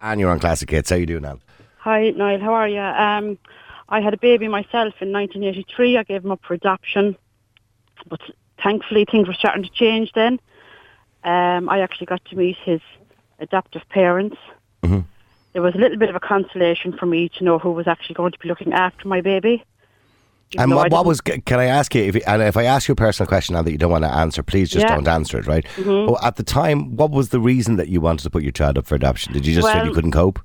And you're on Classic Hits. How you doing, Al? Hi, Niall. How are you? Um, I had a baby myself in 1983. I gave him up for adoption, but thankfully things were starting to change then. Um, I actually got to meet his adoptive parents. Mhm. There was a little bit of a consolation for me to know who was actually going to be looking after my baby. And what, what was? Can I ask you? If, and if I ask you a personal question now that you don't want to answer, please just Yeah. don't answer it. Right? Mhm. But at the time, what was the reason that you wanted to put your child up for adoption? Did you just feel you couldn't cope?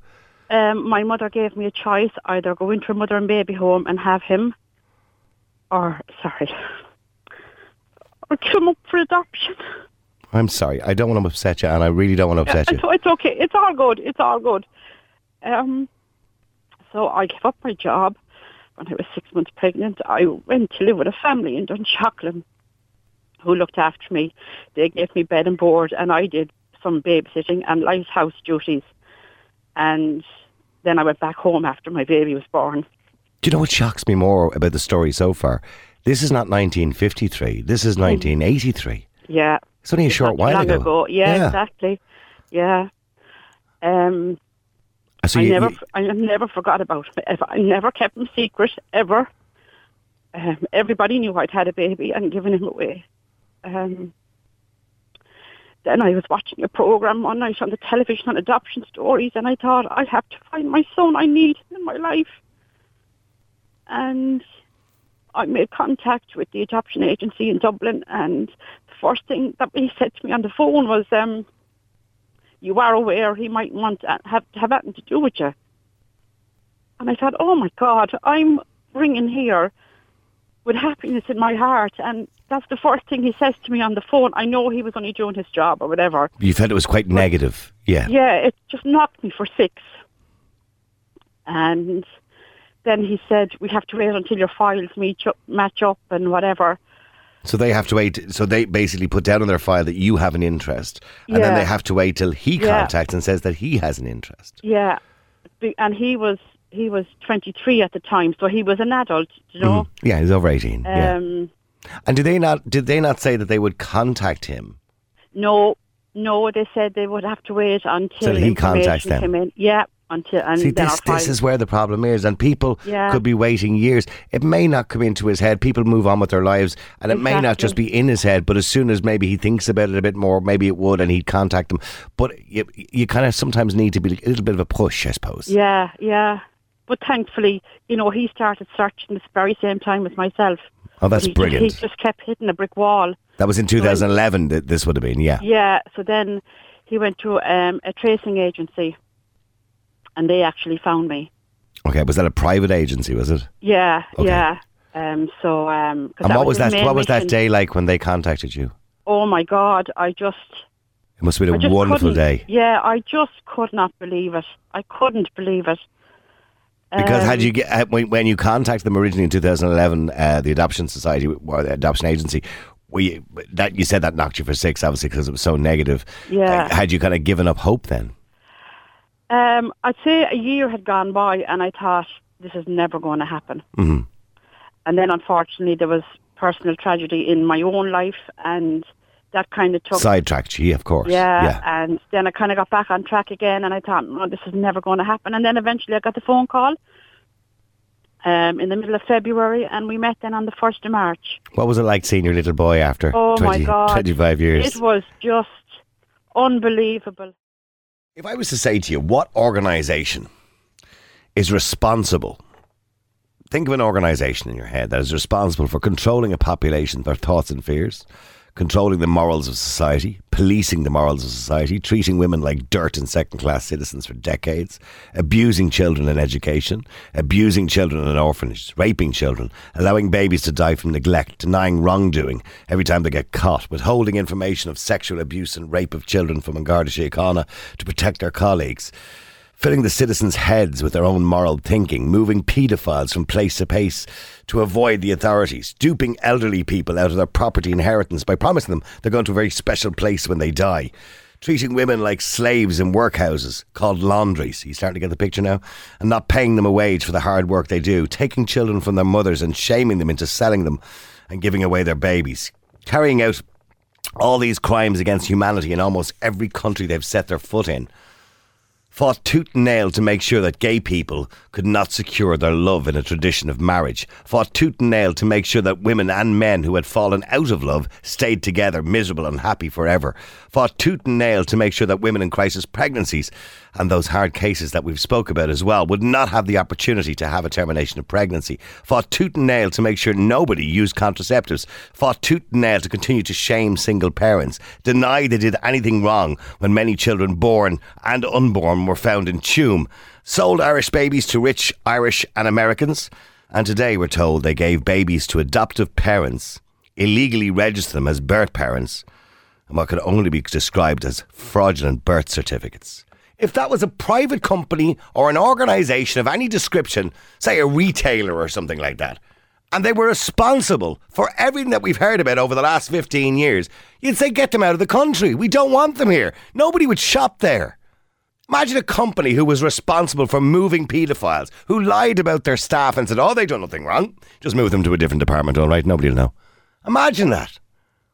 Um, my mother gave me a choice: either go into a mother and baby home and have him, or sorry, or come up for adoption. I'm sorry. I don't want to upset you, and I really don't want to upset you. It's, it's okay. It's all good. It's all good. Um, so I gave up my job when I was six months pregnant. I went to live with a family in Dunshaughlin who looked after me. They gave me bed and board, and I did some babysitting and lighthouse duties. And then I went back home after my baby was born. Do you know what shocks me more about the story so far? This is not 1953. This is 1983. Yeah. It's only a It's short while long ago. Yeah, exactly. Yeah. Um, So I you- never, you- I never forgot about it. Ever. I never kept him secret ever. Um, everybody knew I'd had a baby and given him away. Um, then I was watching a program one night on the television on adoption stories, and I thought I have to find my son. I need him in my life, and I made contact with the adoption agency in Dublin. And the first thing that he said to me on the phone was, um, "You are aware he might want to have have nothing to do with you." And I thought, "Oh my God, I'm ringing here with happiness in my heart," and that's the first thing he says to me on the phone. I know he was only doing his job or whatever. you felt it was quite negative. Yeah. Yeah, it just knocked me for six. And then he said, "We have to wait until your files meet up, match up and whatever." So they have to wait. So they basically put down on their file that you have an interest, and then they have to wait till he Yeah. contacts and says that he has an interest. Yeah, and he was he was 23 at the time, so he was an adult, you know. Mhm. Yeah, he's over eighteen. yeah. Um, And did they not? Did they not say that they would contact him? No, no, they said they would have to wait until Till he contacts them. came in. Yeah, until and See, this this is where the problem is, and people Yeah. could be waiting years. It may not come into his head. People move on with their lives, and it may not just be in his head. But as soon as maybe he thinks about it a bit more, maybe it would, and he'd contact them. But you, you kind of sometimes need to be a little bit of a push, I suppose. Yeah, yeah. But thankfully, you know, he started searching at the very same time as myself. Oh, that's he, brilliant. He just kept hitting a brick wall. That was in 2011. That this would have been, yeah. Yeah, so then he went to um, a tracing agency and they actually found me. Okay, was that a private agency? Was it? Yeah, Okay. yeah. Um, so, um, And what was that? What was that day like when they contacted you? Oh my God, I just. It must have been a wonderful day. Yeah, I just could not believe it. I couldn't believe it. Because had Um, you get uh, when, when you contacted them originally in 2011, uh, the Adoption Society or the Adoption Agency, you, that you said that knocked you for six, obviously because it was so negative. Yeah. Uh, had you kind of given up hope then? Um, I'd say a year had gone by, and I thought this is never going to happen. hmm And then, unfortunately, there was personal tragedy in my own life, and that kind of took. Sidetracked you, of course. yeah, yeah. and then I kind of got back on track again, and I thought, no, this is never going to happen. And then eventually, I got the phone call um, in the middle of February, and we met then on the first of March. What was it like seeing your little boy after Oh 20, my God! 25 years? It was just unbelievable. If I was to say to you, what organisation is responsible? Think of an organisation in your head that is responsible for controlling a population, their thoughts and fears, controlling the morals of society, policing the morals of society, treating women like dirt and second class citizens for decades, abusing children in education, abusing children in orphanages, raping children, allowing babies to die from neglect, denying wrongdoing every time they get caught, withholding information of sexual abuse and rape of children from Garda Síochána to protect their colleagues filling the citizens' heads with their own moral thinking, moving paedophiles from place to place to avoid the authorities, duping elderly people out of their property inheritance by promising them they're going to a very special place when they die. Treating women like slaves in workhouses called laundries. You starting to get the picture now? And not paying them a wage for the hard work they do. Taking children from their mothers and shaming them into selling them and giving away their babies. Carrying out all these crimes against humanity in almost every country they've set their foot in fought tooth and nail to make sure that gay people could not secure their love in a tradition of marriage, fought tooth and nail to make sure that women and men who had fallen out of love stayed together, miserable and happy forever, fought tooth and nail to make sure that women in crisis pregnancies and those hard cases that we've spoke about as well would not have the opportunity to have a termination of pregnancy, fought tooth and nail to make sure nobody used contraceptives, fought tooth and nail to continue to shame single parents, deny they did anything wrong when many children born and unborn were found in Tuam, sold Irish babies to rich Irish and Americans, and today we're told they gave babies to adoptive parents, illegally registered them as birth parents, and what could only be described as fraudulent birth certificates if that was a private company or an organisation of any description, say a retailer or something like that, and they were responsible for everything that we've heard about over the last 15 years, you'd say, get them out of the country. We don't want them here. Nobody would shop there. Imagine a company who was responsible for moving paedophiles, who lied about their staff and said, oh, they've done nothing wrong. Just move them to a different department, all right? Nobody will know. Imagine that.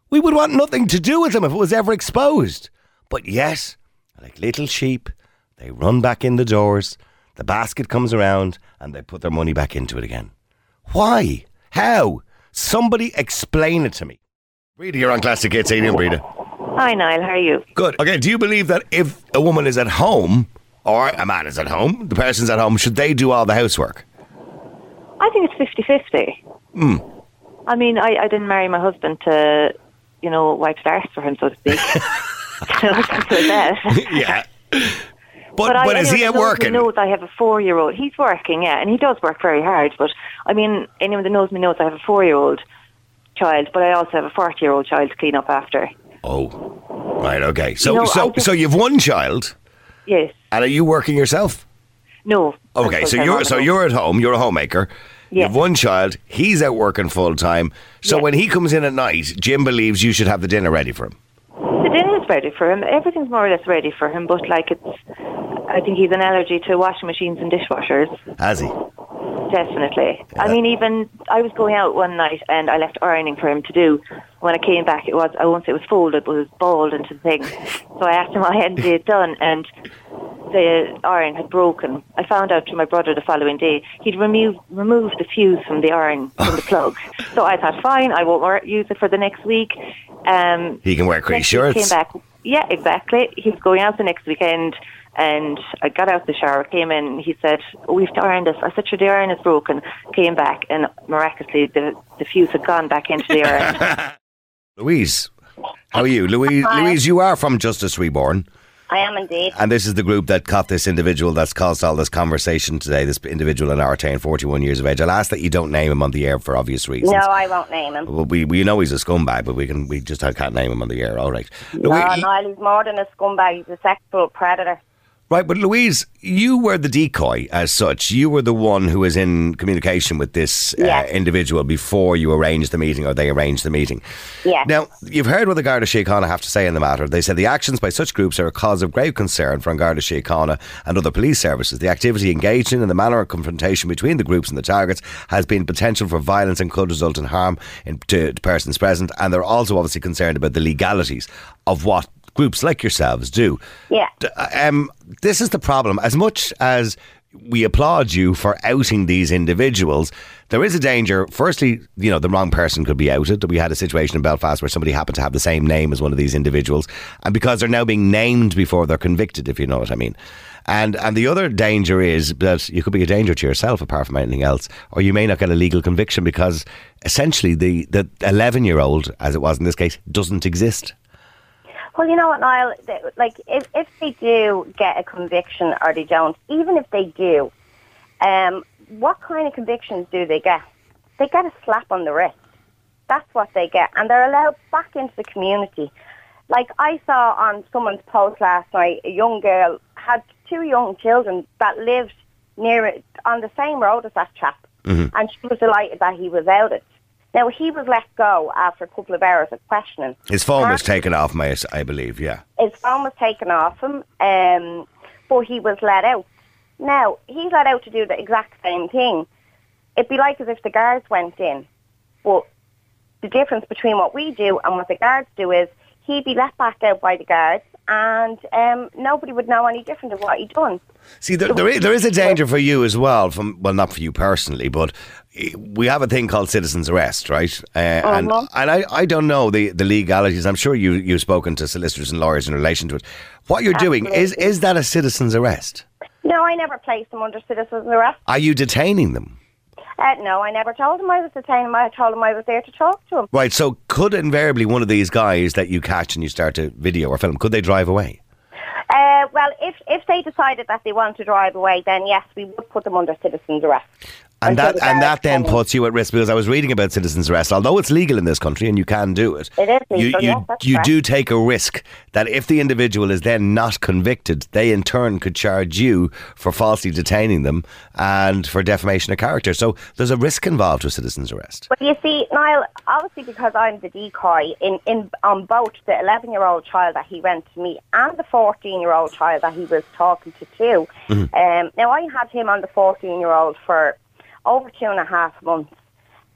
We would want nothing to do with them if it was ever exposed. But yes, like little sheep, they run back in the doors, the basket comes around, and they put their money back into it again. Why? How? Somebody explain it to me. Breda, you're on Classic Hits. Breda. Hi, Niall. How are you? Good. Okay, do you believe that if a woman is at home, or a man is at home, the person's at home, should they do all the housework? I think it's 50 50. Hmm. I mean, I, I didn't marry my husband to, you know, wipe his arse for him, so to speak. so, simple as that. yeah. But, I- but is he at work? knows I have a four-year-old. He's working, yeah, and he does work very hard. But I mean, anyone that knows me knows I have a four-year-old child, but I also have a forty-year-old child to clean up after. Oh, right. Okay. So, No, so, I just- so you've one child, Yes. and are you working yourself? No. Okay, so you're so you're at home. You're a homemaker. You've one child. He's out working full time. So Yeah. when he comes in at night, Jim believes you should have the dinner ready for him. Ready for him. Everything's more or less ready for him, but like it's, I think he's an allergy to washing machines and dishwashers. Has he? Definitely. I mean, even I was going out one night and I left ironing for him to do. When I came back, it was I won't say it was folded, but it was balled into the thing. So I asked him why I hadn't it done, and the iron had broken. I found out to my brother the following day he'd removed removed the fuse from the iron from the plug. So I thought, fine, I won't use it for the next week. Um, He can wear crease shirts. Came back. Yeah, exactly. He's going out the next weekend, and I got out the shower, came in, and he said, oh, "We've to iron this." I said, "Sure, the iron is broken." Came back, and miraculously, the the fuse had gone back into the iron. Louise, how are you, Louise? Hi. Louise, you are from Justice Reborn, I am indeed. and this is the group that caught this individual that's caused all this conversation today. This individual in Artane, 41 years of age. I'll ask that you don't name him on the air for obvious reasons. No, I won't name him. Well, we we know he's a scumbag, but we can we just can't name him on the air. All right, No, Louise, Niall, he's more than a scumbag. He's a sexual predator. Right. But Louise, you were the decoy as such. You were the one who was in communication with this uh, individual before you arranged the meeting, or they arranged the meeting. Yes. Now you've heard what the Garda Síochána have to say in the matter. They said the actions by such groups are a cause of grave concern for Garda Síochána and other police services. The activity engaged in and the manner of confrontation between the groups and the targets has been potential for violence and could result in harm in, to, to persons present. And they're also obviously concerned about the legalities of what groups like yourselves do. Yeah. Um, this is the problem. As much as we applaud you for outing these individuals, there is a danger. Firstly, you know, the wrong person could be outed. We had a situation in Belfast where somebody happened to have the same name as one of these individuals, and because they're now being named before they're convicted, if you know what I mean. And and the other danger is that you could be a danger to yourself apart from anything else, or you may not get a legal conviction because essentially the the eleven year old, as it was in this case, doesn't exist. Well, you know what, Niall? They- Like, if, if they do get a conviction or they don't, even if they do, um, what kind of convictions do they get? They get a slap on the wrist. That's what they get. And they're allowed back into the community. Like, I saw on someone's post last night, a young girl had two young children that lived near it, on the same road as that chap. And she was delighted that he was outed. Now, he was let go after a couple of hours of questioning. His phone was taken off my, I believe. Yeah. his phone was taken off him, um, but he was let out. Now, he's let out to do the exact same thing. It'd be like as if the guards went in, but the difference between what we do and what the guards do is he'd be let back out by the guards and um, nobody would know any different of what he'd done. See, there, there, is, there is a danger for you as well. From well, not for you personally, but eh, we have a thing called citizens arrest, right? Uh, And Uh-huh. and I, I don't know the, the legalities. I'm sure you you've spoken to solicitors and lawyers in relation to it. What you're doing is is that a citizens arrest? No, I never placed them under citizen's arrest. Are you detaining them? Uh, no, I never told him I was detaining him. I told him I was there to talk to him. Right. So could invariably one of these guys that you catch and you start to video or film could they drive away? Uh, well, if if they decided that they want to drive away, then yes, we would put them under citizen's arrest. And Until that and that then puts you at risk because I was reading about citizens arrest. Although it's legal in this country and you can do it, It is you legal, you, yes, you correct. do take a risk that if the individual is then not convicted, they in turn could charge you for falsely detaining them and for defamation of character. So there's a risk involved with citizens arrest. But you see, Niall, obviously because I'm the decoy in, in on both the 11 year old child that he went to meet and the 14 year old child that he was talking to too. Um, now I had him on the 14 year old for over two and a half months,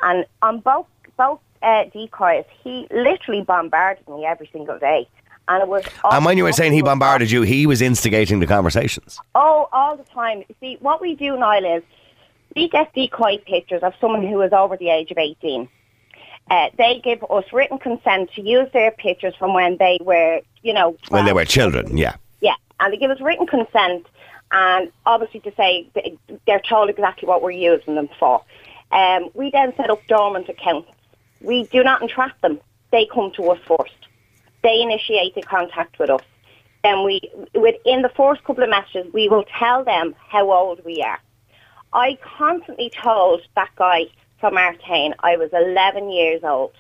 and on both both uh, decoys, he literally bombarded me every single day. And it was. And when you were saying he bombarded you, he was instigating the conversations. Oh, all the time. See, what we do, now is we get decoy pictures of someone who is over the age of 18. Uh, they give us written consent to use their pictures from when they were, you know, When they were children, yeah. Yeah, and they give us written consent, and obviously to say they're told exactly what we're using them for. Um, we then set up dormant accounts. We do not entrap them. They come to us first. They initiate the contact with us. Then we, within the first couple of messages, we will tell them how old we are. I constantly told that guy from Artane I was 11 years old.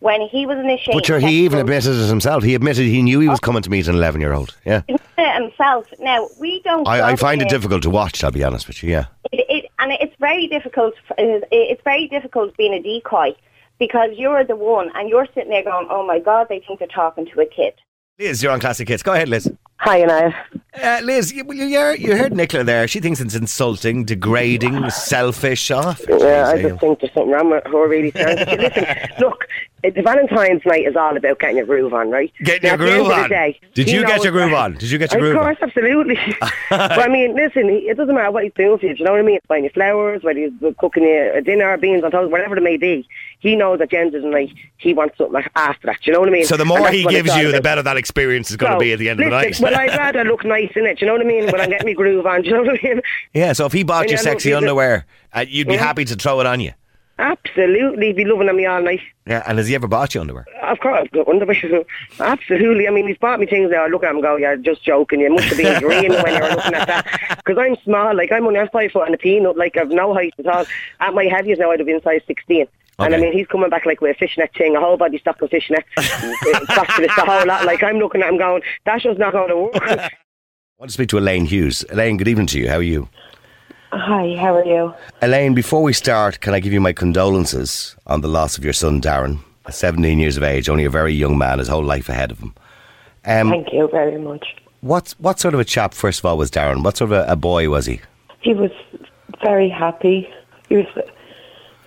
When he was initiating... But sure, he even admitted it himself. He admitted he knew he was coming to meet an 11 year old. Yeah. himself. Now, we don't... I, I find it difficult to watch, I'll be honest with you, yeah. it, it, and it's very difficult. It's very difficult being a decoy because you're the one, and you're sitting there going, "Oh my God, they think they're talking to a kid." Liz, you're on Classic Hits. Go ahead, Liz. Hi, Niall. Uh, Liz, you, you, you you heard Nicola there. She thinks it's insulting, degrading, selfish. Oh, Yeah, I just think there's something wrong with her, really. Sarah. Listen, look, the Valentine's night is all about getting your groove on, right? Getting Now, your groove of on. day, Did you get your groove on? Did you get your of groove course, absolutely. but I mean, listen, it doesn't matter what he's doing for you. Do you know what I mean? Buying you flowers, whether he's cooking you a dinner, beans on toast, whatever it may be. He knows that Jen's is like. He wants something like after that. Do you know what I mean? So the more he gives you, the better that experience is going to So, be at the end of the night. listen, well, I'd rather look nice in it. Do you know what I mean? When I get me groove on, do you know what I mean? yeah, so if he bought you sexy underwear, uh, you'd be Yeah. happy to throw it on you. Absolutely, he'd be loving on me all night. Yeah, and has he ever bought you underwear? Of course, I've got underwear. Absolutely. I mean, he's bought me things there. I look at him and go, you're just joking. You must have been dreaming when you were looking at that. Because I'm small. Like, I'm only I'm five foot and a peanut. Like, I've no height at all. At my heaviest now, I'd have been size 16. And I mean, he's coming back like with a fishnet thing, a whole body stock of fishnet. Specialist, the whole lot. Like, I'm looking at him going, that's just not going to work. I want to speak to Elaine Hughes. Elaine, good evening to you. How are you? Hi, how are you? Elaine, before we start, can I give you my condolences on the loss of your son, Darren? 17 years of age, only a very young man, his whole life ahead of him. Um, Thank you very much. what, what sort of a chap, first of all, was Darren? What sort of a, a boy was he? He was very happy. He was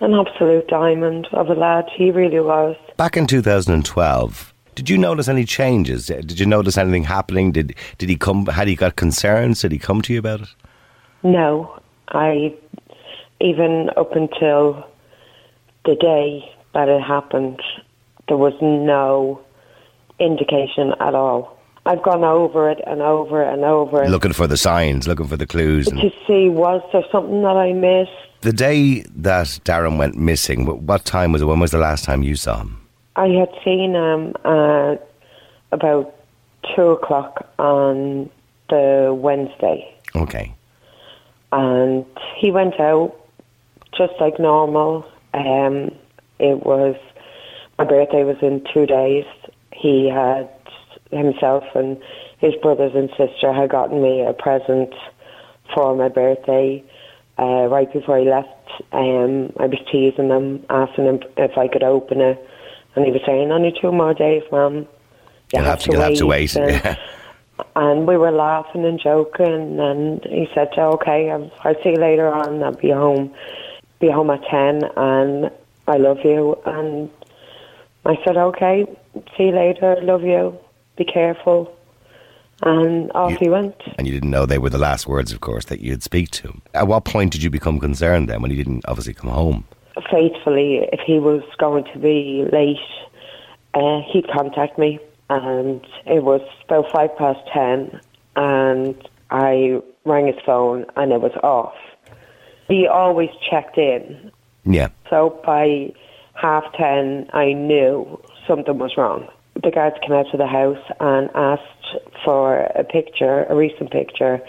an absolute diamond of a lad. He really was. Back in 2012, did you notice any changes? Did you notice anything happening? Did did he come? Had he got concerns? Did he come to you about it? No, I even up until the day that it happened, there was no indication at all. I've gone over it and over and over Looking for the signs, looking for the clues. to see was there something that I missed. the day that Darren went missing, what time was it? When was the last time you saw him? I had seen him uh, about two o'clock on the Wednesday, Okay. And he went out just like normal. Um, it was my birthday was in two days. He had himself and his brothers and sister had gotten me a present for my birthday. Uh, right before he left, um, I was teasing him, asking him if I could open it, and he was saying, "Only two more days, Mum. You You'll have to, you'll have to wait. And, we were laughing and joking, and he said, "Okay, I'll, I'll see you later on. I'll be home, be home at ten, and I love you." And I said, "Okay, see you later. Love you. Be careful." and off You- he went. And you didn't know they were the last words, of course, that you'd speak to him. At what point did you become concerned then when he didn't obviously come home? Faithfully, if he was going to be late, uh, he'd contact me, and it was about five past ten, and I rang his phone, and it was off. He always checked in, Yeah. so by half ten, I knew something was wrong. The guards came out to the house and asked for a picture, a recent picture,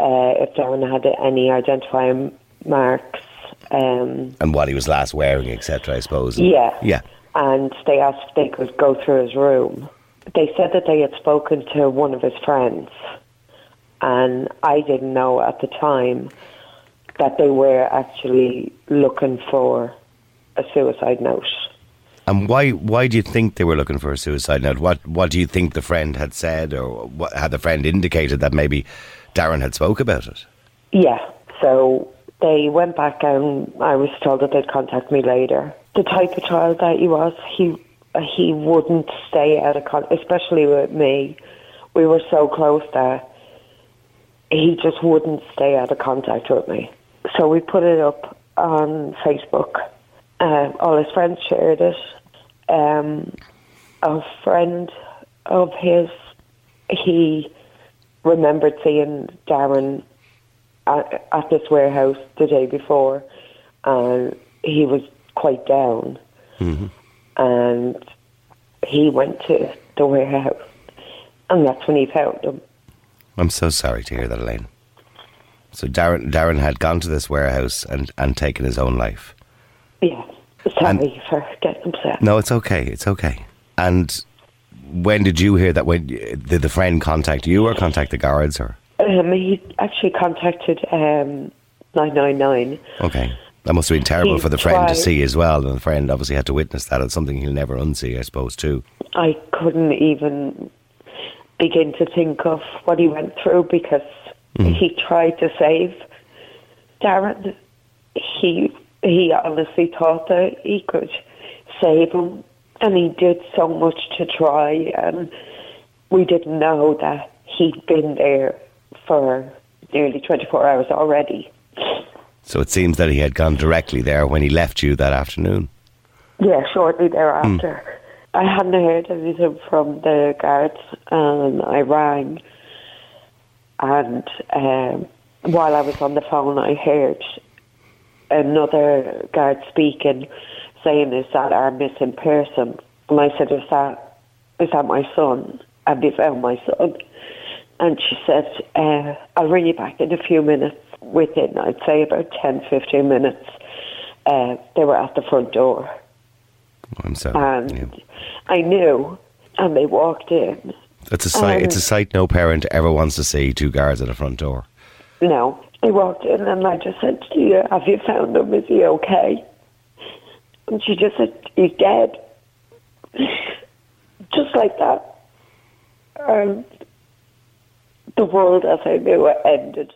uh, if Darren had any identifying marks. Um, And what he was last wearing, etc., I suppose. yeah. Yeah. And they asked if they could go through his room. They said that they had spoken to one of his friends, and I didn't know at the time that they were actually looking for a suicide note. And why why do you think they were looking for a suicide note? What what do you think the friend had said, or what had the friend indicated that maybe Darren had spoke about it? Yeah. So they went back and I was told that they'd contact me later. The type of child that he was, he he wouldn't stay out of con especially with me. We were so close that he just wouldn't stay out of contact with me. So we put it up on Facebook. Uh, all his friends shared it. Um, a friend of his, he remembered seeing Darren at, at this warehouse the day before, and he was quite down. And he went to the warehouse, and that's when he found him. I'm so sorry to hear that, Elaine. So Darren Darren had gone to this warehouse and, and taken his own life. Yeah. Sorry for getting upset. No, it's okay. It's okay. And when did you hear that? When did the friend contact you or contact the guards? Or Um, he actually contacted um, 999. okay, that must have been terrible for the friend to see as well. And the friend obviously had to witness that. It's something he'll never unsee, I suppose, too. I couldn't even begin to think of what he went through because hmm. he tried to save Darren. He he honestly thought that he could save him, and he did so much to try. And we didn't know that he'd been there for nearly twenty four hours already. So it seems that he had gone directly there when he left you that afternoon. Yeah, shortly thereafter. I hadn't heard anything from the guards, and I rang. And um, while I was on the phone, I heard another guard speaking, saying, "Is that our missing person?" And I said, "Is that is that my son? Have you found my son?" And she said, uh, "I'll ring you back in a few minutes." Within, I'd say about 10, 15 minutes, uh, they were at the front door. I'm sorry. And Yeah. I knew, and they walked in. It's a sight. it's a sight no parent ever wants to see. Two guards at the front door. No, they walked in, and I just said to you, "Have you found him? Is he okay?" And she just said, "He's dead." just like that, and the world as I knew it ended.